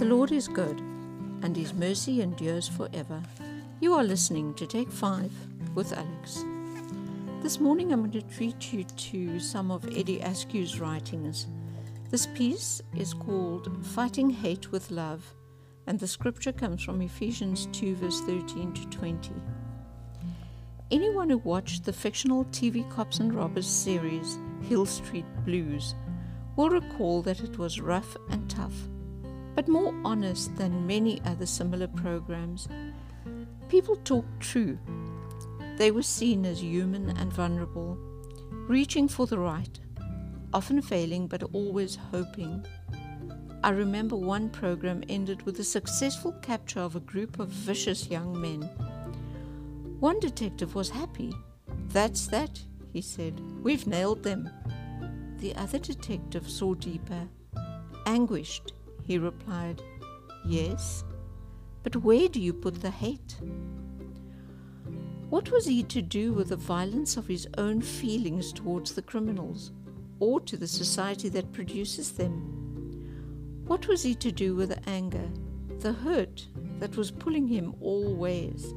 The Lord is good, and his mercy endures forever. You are listening to Take Five with Alex. This morning I'm going to treat you to some of Eddie Askew's writings. This piece is called Fighting Hate with Love, and the scripture comes from Ephesians 2, verse 13 to 20. Anyone who watched the fictional TV Cops and Robbers series, Hill Street Blues, will recall that it was rough and tough but more honest than many other similar programs. People talked true. They were seen as human and vulnerable, reaching for the right, often failing but always hoping. I remember one program ended with the successful capture of a group of vicious young men. One detective was happy. That's that, he said. We've nailed them. The other detective saw deeper, anguished he replied, Yes, but where do you put the hate? What was he to do with the violence of his own feelings towards the criminals, or to the society that produces them? What was he to do with the anger, the hurt that was pulling him all ways?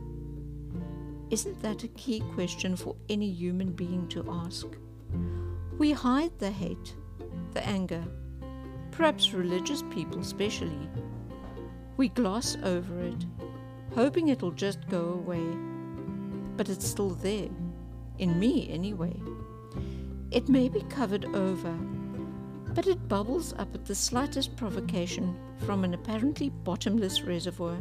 Isn't that a key question for any human being to ask? We hide the hate, the anger, perhaps religious people especially. We gloss over it, hoping it'll just go away. But it's still there, in me anyway. It may be covered over, but it bubbles up at the slightest provocation from an apparently bottomless reservoir.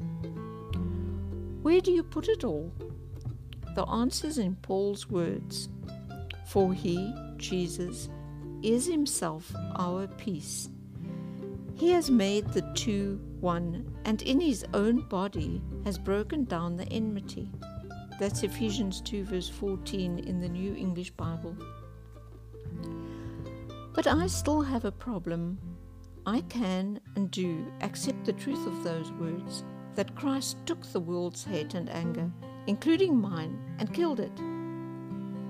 Where do you put it all? The answer's in Paul's words For he, Jesus, is himself our peace he has made the two one, and in his own body has broken down the enmity. That's Ephesians 2, verse 14 in the New English Bible. But I still have a problem. I can and do accept the truth of those words that Christ took the world's hate and anger, including mine, and killed it.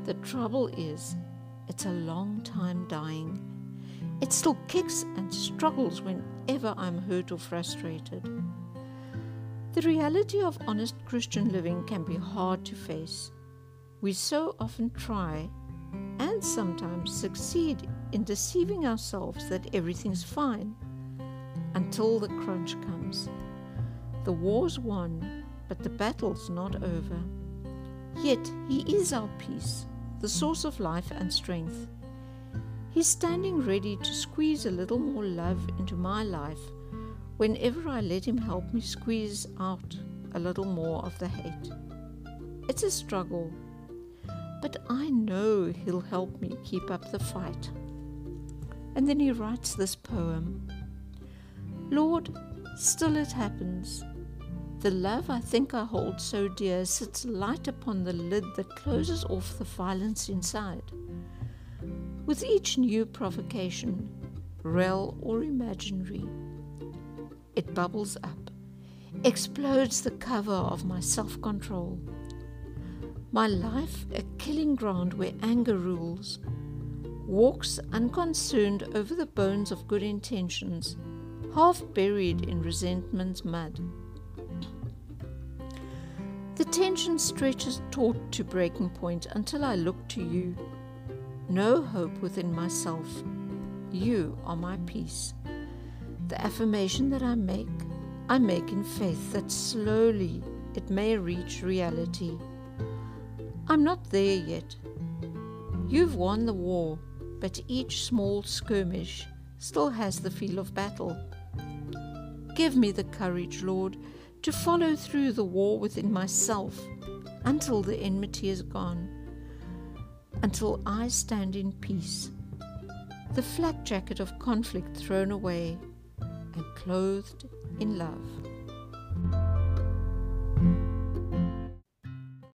The trouble is, it's a long time dying it still kicks and struggles whenever I'm hurt or frustrated. The reality of honest Christian living can be hard to face. We so often try and sometimes succeed in deceiving ourselves that everything's fine until the crunch comes. The war's won, but the battle's not over. Yet He is our peace, the source of life and strength. He's standing ready to squeeze a little more love into my life whenever I let Him help me squeeze out a little more of the hate. It's a struggle, but I know He'll help me keep up the fight. And then he writes this poem Lord, still it happens. The love I think I hold so dear sits light upon the lid that closes off the violence inside. With each new provocation, real or imaginary, it bubbles up, explodes the cover of my self control. My life a killing ground where anger rules, walks unconcerned over the bones of good intentions, half buried in resentment's mud. The tension stretches taut to breaking point until I look to you no hope within myself. You are my peace. The affirmation that I make, I make in faith that slowly it may reach reality. I'm not there yet. You've won the war, but each small skirmish still has the feel of battle. Give me the courage, Lord, to follow through the war within myself until the enmity is gone until I stand in peace, the flak jacket of conflict thrown away and clothed in love.